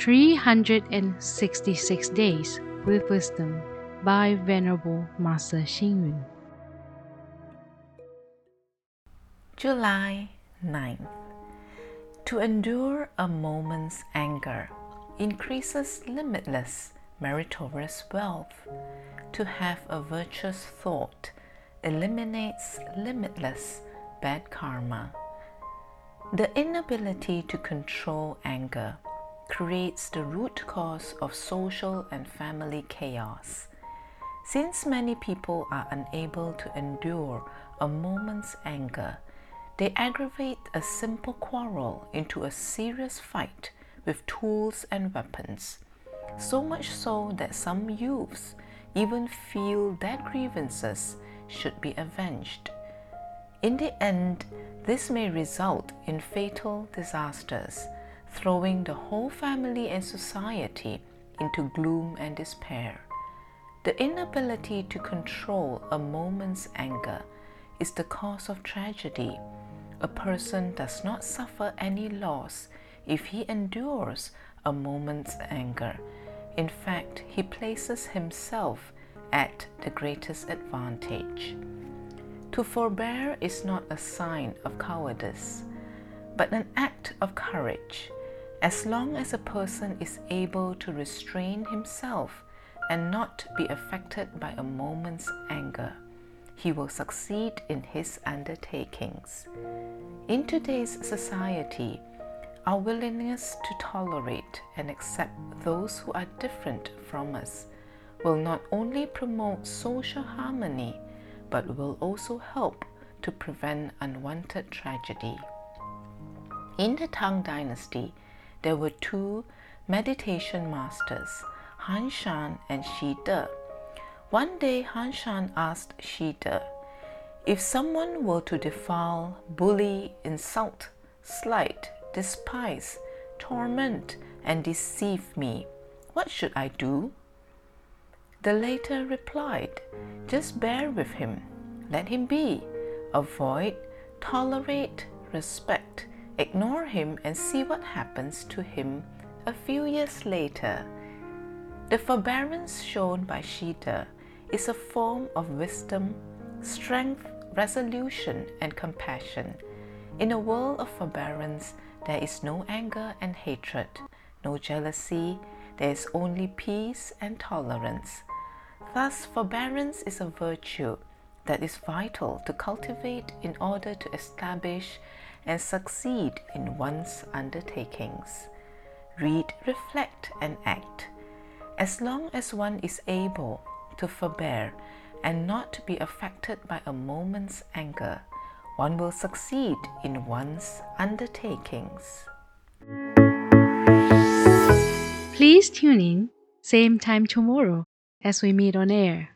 366 Days with Wisdom by Venerable Master Xing Yun. July 9th. To endure a moment's anger increases limitless meritorious wealth. To have a virtuous thought eliminates limitless bad karma. The inability to control anger creates the root cause of social and family chaos. Since many people are unable to endure a moment's anger, they aggravate a simple quarrel into a serious fight with tools and weapons, so much so that some youths even feel their grievances should be avenged. In the end, this may result in fatal disasters, throwing the whole family and society into gloom and despair. The inability to control a moment's anger is the cause of tragedy a person does not suffer any loss if he endures a moment's anger. In fact, he places himself at the greatest advantage. To forbear is not a sign of cowardice, but an act of courage. As long as a person is able to restrain himself and not be affected by a moment's anger he will succeed in his undertakings. In today's society, our willingness to tolerate and accept those who are different from us will not only promote social harmony but will also help to prevent unwanted tragedy. In the Tang Dynasty, there were two meditation masters, Han Shan and Xi De. One day Han Shan asked Xi De, if someone were to defile, bully, insult, slight, despise, torment, and deceive me, what should I do? The latter replied, Just bear with him, let him be, avoid, tolerate, respect, ignore him, and see what happens to him a few years later. The forbearance shown by De is a form of wisdom, strength, resolution, and compassion. In a world of forbearance, there is no anger and hatred, no jealousy, there is only peace and tolerance. Thus, forbearance is a virtue that is vital to cultivate in order to establish and succeed in one's undertakings. Read, reflect, and act. As long as one is able to forbear and not to be affected by a moment's anger, one will succeed in one's undertakings. Please tune in, same time tomorrow as we meet on air.